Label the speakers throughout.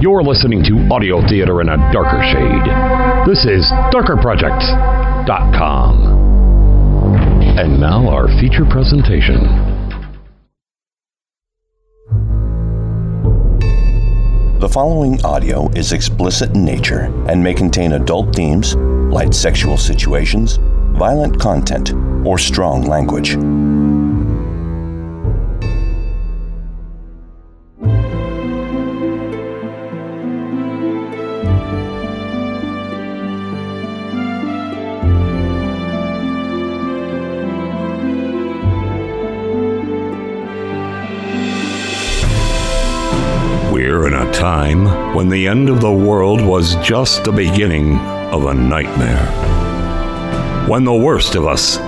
Speaker 1: You're listening to audio theater in a darker shade. This is darkerproject.com. And now our feature presentation.
Speaker 2: The following audio is explicit in nature and may contain adult themes, light sexual situations, violent content, or strong language.
Speaker 3: Time when the end of the world was just the beginning of a nightmare. When the worst of us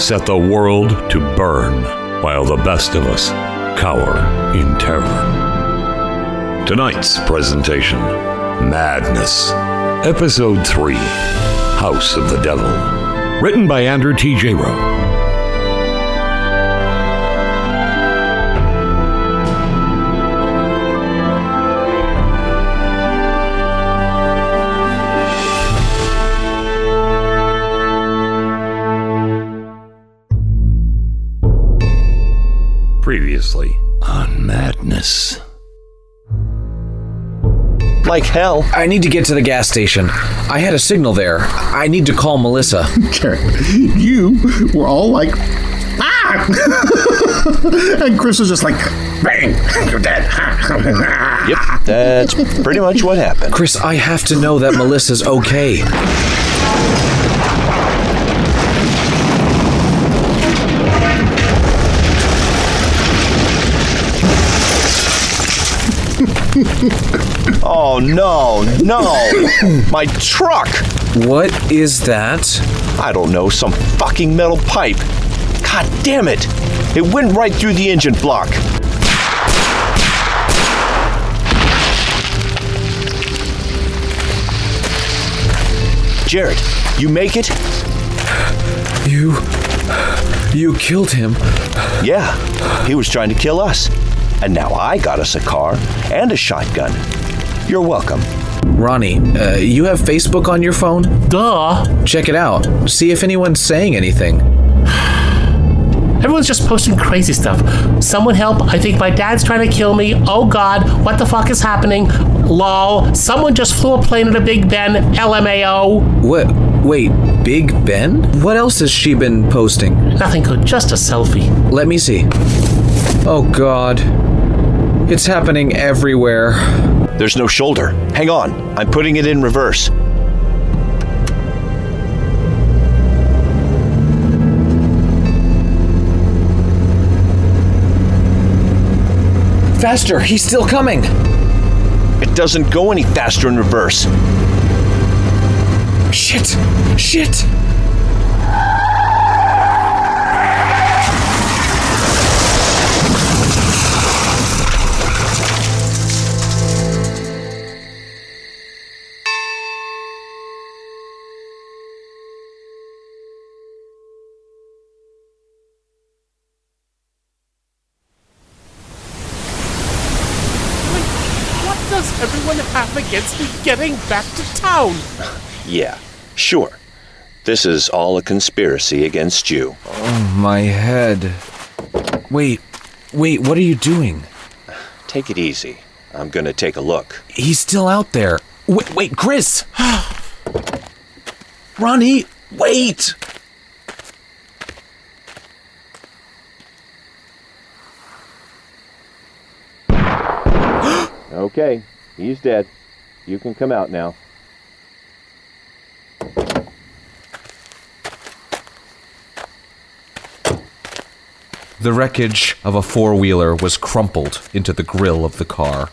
Speaker 3: set the world to burn, while the best of us cower in terror. Tonight's presentation Madness, Episode 3 House of the Devil. Written by Andrew T.J. Rowe.
Speaker 2: Like hell.
Speaker 4: I need to get to the gas station. I had a signal there. I need to call Melissa.
Speaker 5: you were all like, ah! and Chris was just like, bang, you're dead.
Speaker 2: Yep, that's pretty much what happened.
Speaker 4: Chris, I have to know that Melissa's okay.
Speaker 2: Oh no, no! My truck!
Speaker 4: What is that?
Speaker 2: I don't know, some fucking metal pipe. God damn it! It went right through the engine block. Jared, you make it?
Speaker 4: You. You killed him.
Speaker 2: Yeah, he was trying to kill us. And now I got us a car and a shotgun. You're welcome.
Speaker 4: Ronnie, uh, you have Facebook on your phone?
Speaker 6: Duh.
Speaker 4: Check it out. See if anyone's saying anything.
Speaker 6: Everyone's just posting crazy stuff. Someone help. I think my dad's trying to kill me. Oh god, what the fuck is happening? Lol. Someone just flew a plane at a Big Ben. LMAO.
Speaker 4: What? Wait, Big Ben? What else has she been posting?
Speaker 6: Nothing good, just a selfie.
Speaker 4: Let me see. Oh god. It's happening everywhere.
Speaker 2: There's no shoulder. Hang on, I'm putting it in reverse.
Speaker 4: Faster, he's still coming.
Speaker 2: It doesn't go any faster in reverse.
Speaker 4: Shit! Shit!
Speaker 6: Against me getting back to town?
Speaker 2: Yeah, sure. This is all a conspiracy against you.
Speaker 4: Oh, my head. Wait, wait, what are you doing?
Speaker 2: Take it easy. I'm gonna take a look.
Speaker 4: He's still out there. Wait, wait, Chris! Ronnie, wait!
Speaker 2: Okay, he's dead. You can come out now.
Speaker 4: The wreckage of a four wheeler was crumpled into the grill of the car.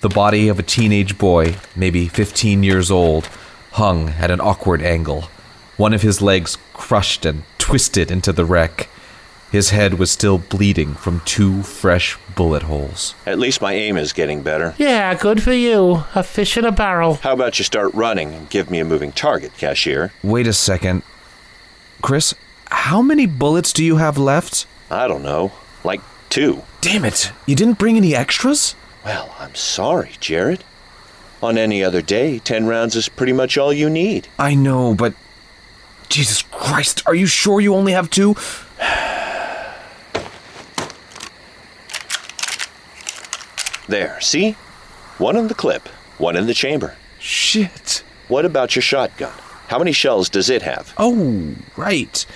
Speaker 4: The body of a teenage boy, maybe 15 years old, hung at an awkward angle, one of his legs crushed and twisted into the wreck. His head was still bleeding from two fresh bullet holes.
Speaker 2: At least my aim is getting better.
Speaker 6: Yeah, good for you. A fish in a barrel.
Speaker 2: How about you start running and give me a moving target, cashier?
Speaker 4: Wait a second. Chris, how many bullets do you have left?
Speaker 2: I don't know. Like two.
Speaker 4: Damn it. You didn't bring any extras?
Speaker 2: Well, I'm sorry, Jared. On any other day, 10 rounds is pretty much all you need.
Speaker 4: I know, but. Jesus Christ, are you sure you only have two?
Speaker 2: There, see? One in the clip, one in the chamber.
Speaker 4: Shit.
Speaker 2: What about your shotgun? How many shells does it have?
Speaker 4: Oh, right.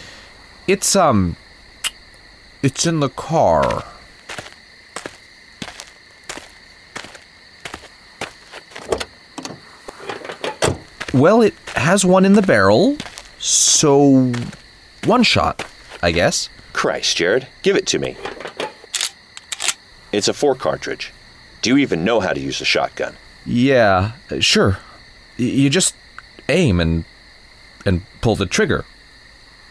Speaker 4: It's, um. It's in the car. Well, it has one in the barrel, so. One shot, I guess.
Speaker 2: Christ, Jared, give it to me. It's a four cartridge. Do you even know how to use a shotgun?
Speaker 4: Yeah, sure. You just aim and. and pull the trigger.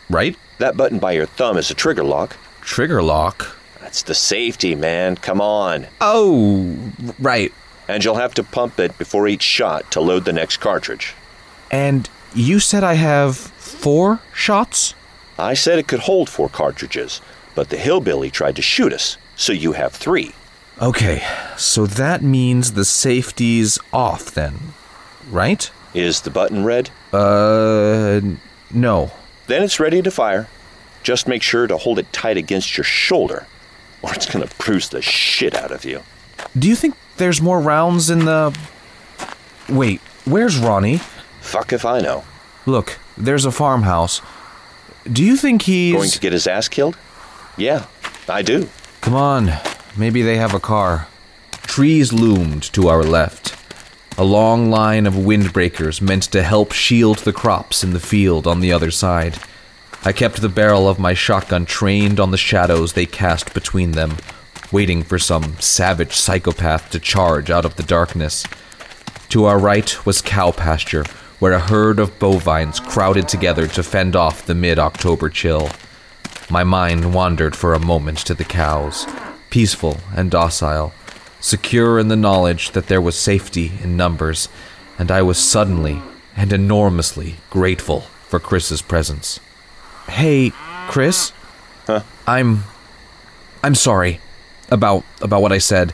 Speaker 4: Right?
Speaker 2: That button by your thumb is a trigger lock.
Speaker 4: Trigger lock.
Speaker 2: That's the safety, man. Come on.
Speaker 4: Oh, right.
Speaker 2: And you'll have to pump it before each shot to load the next cartridge.
Speaker 4: And you said I have four shots?
Speaker 2: I said it could hold four cartridges, but the hillbilly tried to shoot us, so you have three.
Speaker 4: Okay, so that means the safety's off then, right?
Speaker 2: Is the button red?
Speaker 4: Uh, no.
Speaker 2: Then it's ready to fire. Just make sure to hold it tight against your shoulder, or it's gonna bruise the shit out of you.
Speaker 4: Do you think there's more rounds in the. Wait, where's Ronnie?
Speaker 2: Fuck if I know.
Speaker 4: Look, there's a farmhouse. Do you think he's.
Speaker 2: Going to get his ass killed? Yeah, I do.
Speaker 4: Come on, maybe they have a car. Trees loomed to our left. A long line of windbreakers meant to help shield the crops in the field on the other side. I kept the barrel of my shotgun trained on the shadows they cast between them, waiting for some savage psychopath to charge out of the darkness. To our right was cow pasture, where a herd of bovines crowded together to fend off the mid October chill. My mind wandered for a moment to the cows, peaceful and docile, secure in the knowledge that there was safety in numbers, and I was suddenly and enormously grateful for Chris's presence. Hey, Chris?
Speaker 2: Huh?
Speaker 4: I'm I'm sorry about about what I said.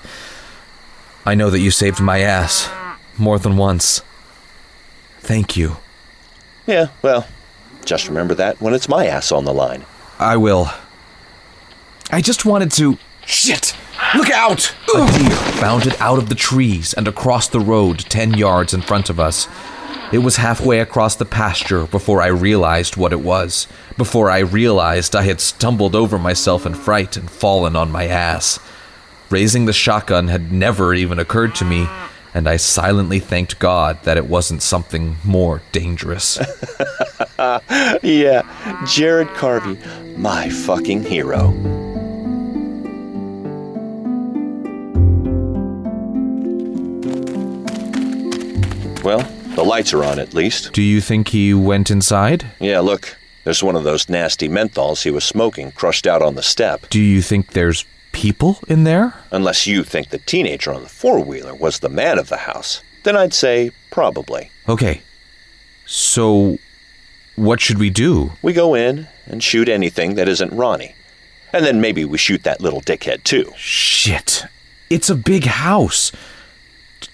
Speaker 4: I know that you saved my ass more than once. Thank you.
Speaker 2: Yeah, well, just remember that when it's my ass on the line.
Speaker 4: I will. I just wanted to. Shit! Look out! A deer bounded out of the trees and across the road ten yards in front of us. It was halfway across the pasture before I realized what it was. Before I realized I had stumbled over myself in fright and fallen on my ass. Raising the shotgun had never even occurred to me, and I silently thanked God that it wasn't something more dangerous.
Speaker 2: Yeah, Jared Carvey, my fucking hero. Well, the lights are on at least.
Speaker 4: Do you think he went inside?
Speaker 2: Yeah, look, there's one of those nasty menthols he was smoking crushed out on the step.
Speaker 4: Do you think there's people in there?
Speaker 2: Unless you think the teenager on the four wheeler was the man of the house, then I'd say probably.
Speaker 4: Okay. So, what should we do?
Speaker 2: We go in and shoot anything that isn't Ronnie. And then maybe we shoot that little dickhead too.
Speaker 4: Shit. It's a big house.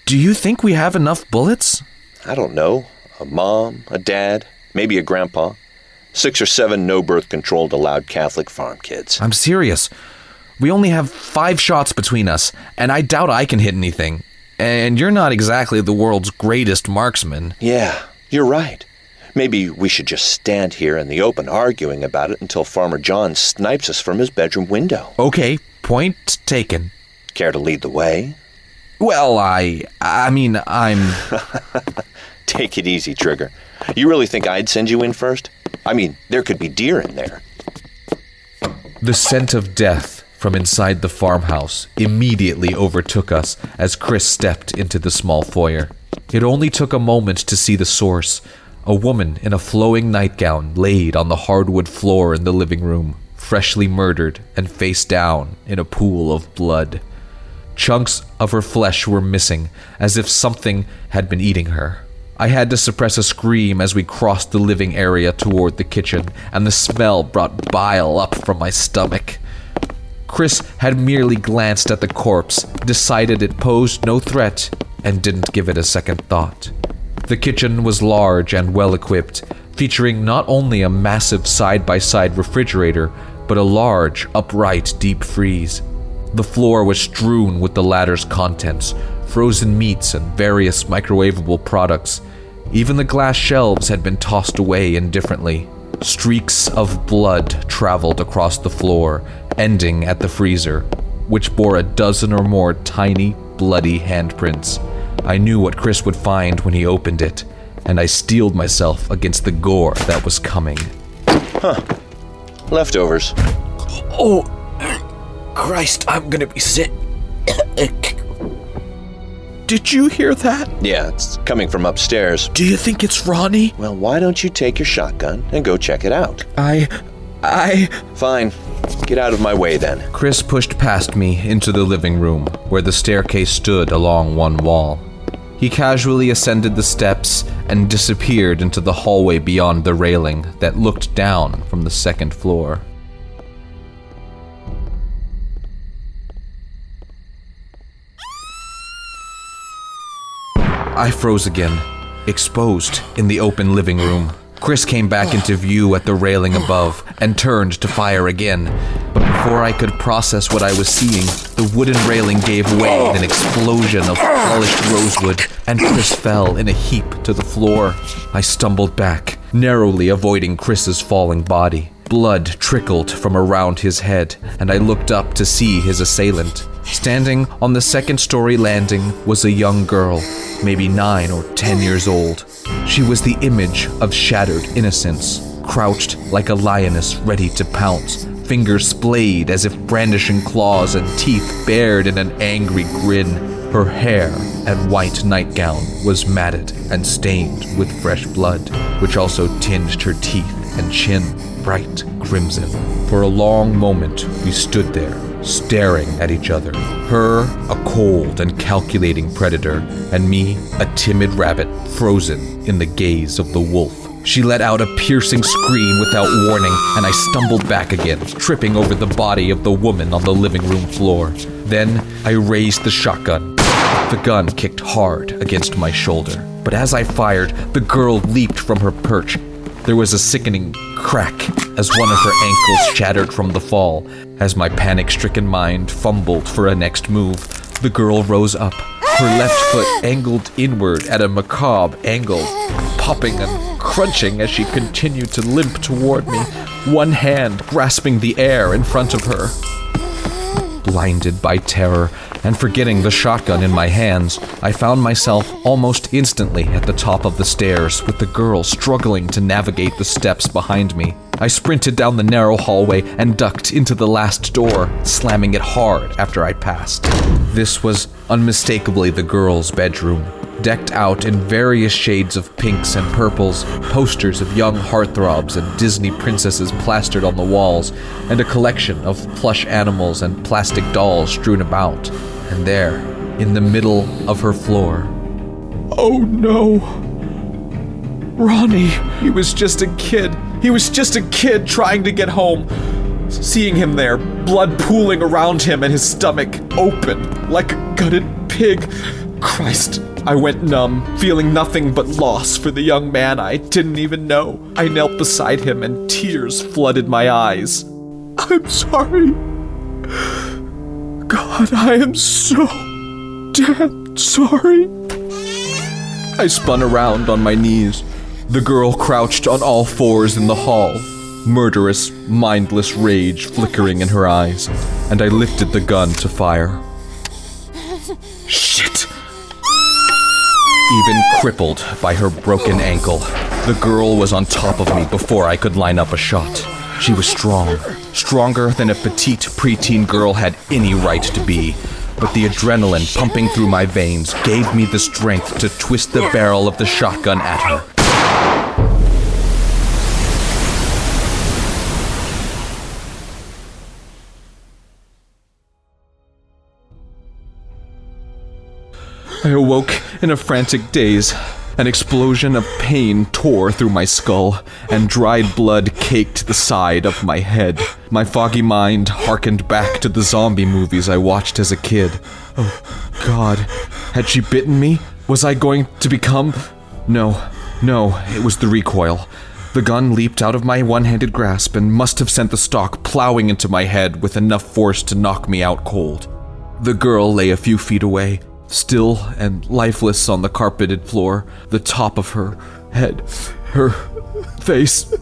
Speaker 4: Do you think we have enough bullets?
Speaker 2: I don't know, a mom, a dad, maybe a grandpa. Six or seven no birth controlled allowed Catholic farm kids.
Speaker 4: I'm serious. We only have five shots between us, and I doubt I can hit anything. And you're not exactly the world's greatest marksman.
Speaker 2: Yeah, you're right. Maybe we should just stand here in the open arguing about it until Farmer John snipes us from his bedroom window.
Speaker 4: Okay, point taken.
Speaker 2: Care to lead the way?
Speaker 4: Well, I. I mean, I'm.
Speaker 2: Take it easy, Trigger. You really think I'd send you in first? I mean, there could be deer in there.
Speaker 4: The scent of death from inside the farmhouse immediately overtook us as Chris stepped into the small foyer. It only took a moment to see the source a woman in a flowing nightgown laid on the hardwood floor in the living room, freshly murdered and face down in a pool of blood. Chunks of her flesh were missing, as if something had been eating her. I had to suppress a scream as we crossed the living area toward the kitchen, and the smell brought bile up from my stomach. Chris had merely glanced at the corpse, decided it posed no threat, and didn't give it a second thought. The kitchen was large and well equipped, featuring not only a massive side by side refrigerator, but a large, upright deep freeze. The floor was strewn with the latter's contents frozen meats and various microwavable products. Even the glass shelves had been tossed away indifferently. Streaks of blood traveled across the floor, ending at the freezer, which bore a dozen or more tiny, bloody handprints. I knew what Chris would find when he opened it, and I steeled myself against the gore that was coming. Huh.
Speaker 2: Leftovers.
Speaker 7: Oh, Christ, I'm gonna be sick.
Speaker 4: Did you hear that?
Speaker 2: Yeah, it's coming from upstairs.
Speaker 7: Do you think it's Ronnie?
Speaker 2: Well, why don't you take your shotgun and go check it out?
Speaker 7: I. I.
Speaker 2: Fine. Get out of my way then.
Speaker 4: Chris pushed past me into the living room, where the staircase stood along one wall. He casually ascended the steps and disappeared into the hallway beyond the railing that looked down from the second floor. I froze again, exposed in the open living room. Chris came back into view at the railing above and turned to fire again. But before I could process what I was seeing, the wooden railing gave way in an explosion of polished rosewood, and Chris fell in a heap to the floor. I stumbled back, narrowly avoiding Chris's falling body. Blood trickled from around his head, and I looked up to see his assailant. Standing on the second story landing was a young girl, maybe nine or ten years old. She was the image of shattered innocence, crouched like a lioness ready to pounce, fingers splayed as if brandishing claws and teeth bared in an angry grin. Her hair and white nightgown was matted and stained with fresh blood, which also tinged her teeth and chin bright crimson. For a long moment, we stood there, staring at each other. Her, a cold and calculating predator, and me, a timid rabbit, frozen in the gaze of the wolf. She let out a piercing scream without warning, and I stumbled back again, tripping over the body of the woman on the living room floor. Then I raised the shotgun. The gun kicked hard against my shoulder, but as I fired, the girl leaped from her perch. There was a sickening crack as one of her ankles shattered from the fall. As my panic stricken mind fumbled for a next move, the girl rose up, her left foot angled inward at a macabre angle, popping and crunching as she continued to limp toward me, one hand grasping the air in front of her. Blinded by terror and forgetting the shotgun in my hands, I found myself almost instantly at the top of the stairs with the girl struggling to navigate the steps behind me. I sprinted down the narrow hallway and ducked into the last door, slamming it hard after I passed. This was unmistakably the girl's bedroom. Decked out in various shades of pinks and purples, posters of young heartthrobs and Disney princesses plastered on the walls, and a collection of plush animals and plastic dolls strewn about. And there, in the middle of her floor,
Speaker 7: Oh no. Ronnie, he was just a kid. He was just a kid trying to get home. Seeing him there, blood pooling around him and his stomach open like a gutted pig. Christ, I went numb, feeling nothing but loss for the young man I didn't even know. I knelt beside him and tears flooded my eyes. I'm sorry. God, I am so damn sorry. I spun around on my knees. The girl crouched on all fours in the hall, murderous, mindless rage flickering in her eyes, and I lifted the gun to fire. Shit! Even crippled by her broken ankle, the girl was on top of me before I could line up a shot. She was strong, stronger than a petite preteen girl had any right to be. But the adrenaline pumping through my veins gave me the strength to twist the barrel of the shotgun at her. I awoke in a frantic daze.
Speaker 4: An explosion of pain tore through my skull, and dried blood caked the side of my head. My foggy mind harkened back to the zombie movies I watched as a kid. Oh, God. Had she bitten me? Was I going to become. No, no, it was the recoil. The gun leaped out of my one handed grasp and must have sent the stock plowing into my head with enough force to knock me out cold. The girl lay a few feet away, still and lifeless on the carpeted floor, the top of her head, her face.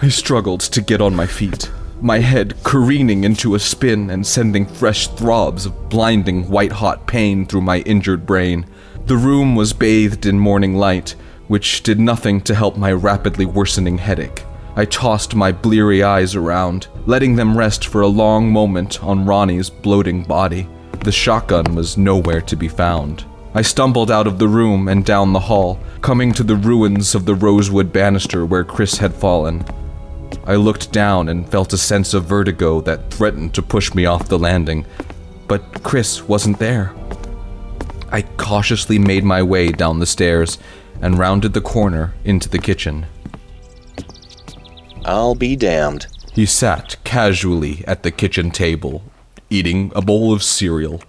Speaker 4: I struggled to get on my feet, my head careening into a spin and sending fresh throbs of blinding white hot pain through my injured brain. The room was bathed in morning light, which did nothing to help my rapidly worsening headache. I tossed my bleary eyes around, letting them rest for a long moment on Ronnie's bloating body. The shotgun was nowhere to be found. I stumbled out of the room and down the hall, coming to the ruins of the rosewood banister where Chris had fallen. I looked down and felt a sense of vertigo that threatened to push me off the landing, but Chris wasn't there. I cautiously made my way down the stairs and rounded the corner into the kitchen.
Speaker 2: I'll be damned.
Speaker 4: He sat casually at the kitchen table, eating a bowl of cereal,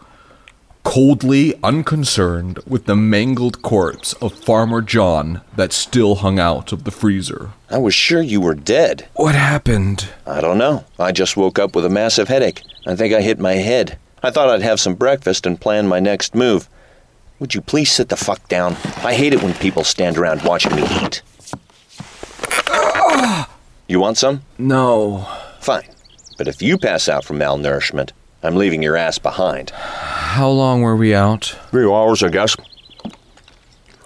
Speaker 4: coldly unconcerned with the mangled corpse of Farmer John that still hung out of the freezer.
Speaker 2: I was sure you were dead.
Speaker 4: What happened?
Speaker 2: I don't know. I just woke up with a massive headache. I think I hit my head. I thought I'd have some breakfast and plan my next move. Would you please sit the fuck down? I hate it when people stand around watching me eat. Ah! You want some?
Speaker 4: No.
Speaker 2: Fine. But if you pass out from malnourishment, I'm leaving your ass behind.
Speaker 4: How long were we out?
Speaker 2: Three hours, I guess.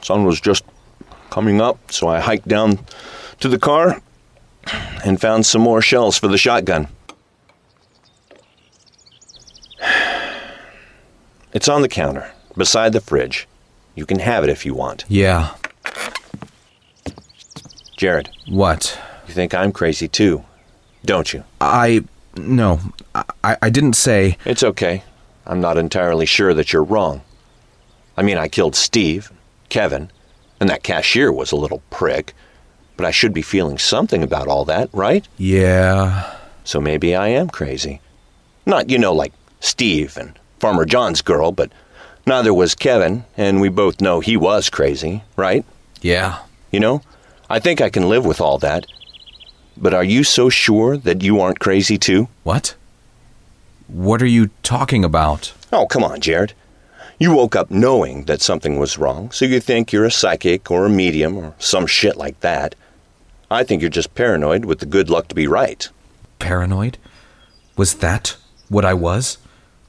Speaker 2: Sun was just coming up, so I hiked down to the car and found some more shells for the shotgun. It's on the counter, beside the fridge. You can have it if you want.
Speaker 4: Yeah.
Speaker 2: Jared,
Speaker 4: What?
Speaker 2: You think I'm crazy too, don't you?
Speaker 4: I. No. I, I didn't say.
Speaker 2: It's okay. I'm not entirely sure that you're wrong. I mean, I killed Steve, Kevin, and that cashier was a little prick, but I should be feeling something about all that, right?
Speaker 4: Yeah.
Speaker 2: So maybe I am crazy. Not, you know, like Steve and Farmer John's girl, but neither was Kevin, and we both know he was crazy, right?
Speaker 4: Yeah.
Speaker 2: You know, I think I can live with all that. But are you so sure that you aren't crazy too?
Speaker 4: What? What are you talking about?
Speaker 2: Oh, come on, Jared. You woke up knowing that something was wrong, so you think you're a psychic or a medium or some shit like that. I think you're just paranoid with the good luck to be right.
Speaker 4: Paranoid? Was that what I was?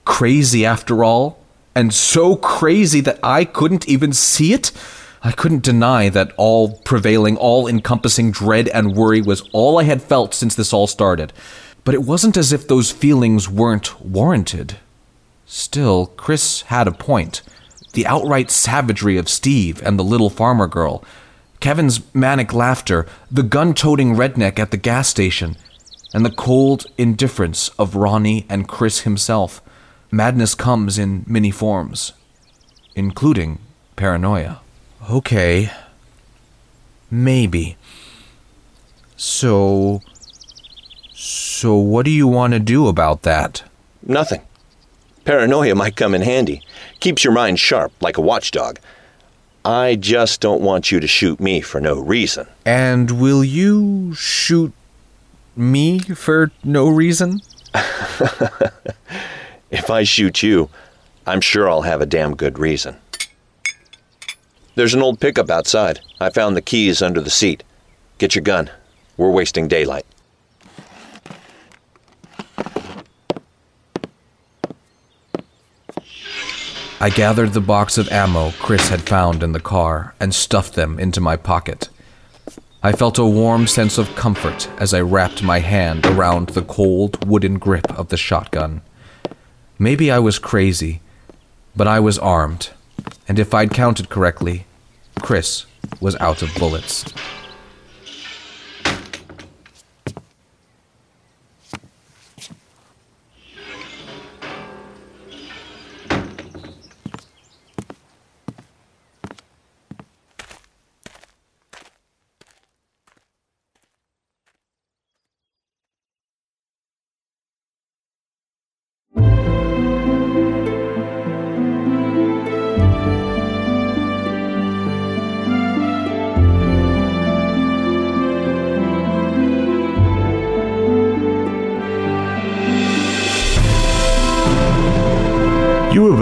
Speaker 4: Crazy after all? And so crazy that I couldn't even see it? I couldn't deny that all prevailing, all encompassing dread and worry was all I had felt since this all started. But it wasn't as if those feelings weren't warranted. Still, Chris had a point. The outright savagery of Steve and the little farmer girl, Kevin's manic laughter, the gun toting redneck at the gas station, and the cold indifference of Ronnie and Chris himself. Madness comes in many forms, including paranoia. Okay. Maybe. So. So, what do you want to do about that?
Speaker 2: Nothing. Paranoia might come in handy. Keeps your mind sharp, like a watchdog. I just don't want you to shoot me for no reason.
Speaker 4: And will you shoot me for no reason?
Speaker 2: If I shoot you, I'm sure I'll have a damn good reason. There's an old pickup outside. I found the keys under the seat. Get your gun. We're wasting daylight.
Speaker 4: I gathered the box of ammo Chris had found in the car and stuffed them into my pocket. I felt a warm sense of comfort as I wrapped my hand around the cold wooden grip of the shotgun. Maybe I was crazy, but I was armed, and if I'd counted correctly, Chris was out of bullets.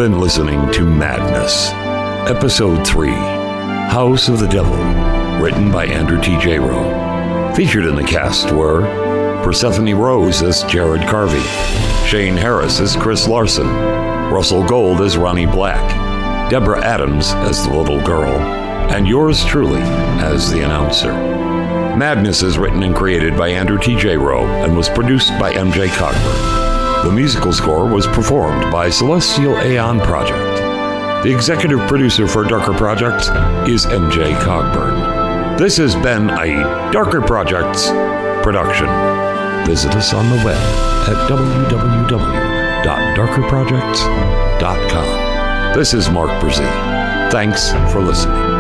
Speaker 3: Been listening to Madness, Episode 3 House of the Devil, written by Andrew T.J. Rowe. Featured in the cast were Persephone Rose as Jared Carvey, Shane Harris as Chris Larson, Russell Gold as Ronnie Black, Deborah Adams as the little girl, and yours truly as the announcer. Madness is written and created by Andrew T.J. Rowe and was produced by M.J. Cogburn. The musical score was performed by Celestial Aeon Project. The executive producer for Darker Projects is M.J. Cogburn. This has been a Darker Projects production. Visit us on the web at www.darkerprojects.com. This is Mark Brzee. Thanks for listening.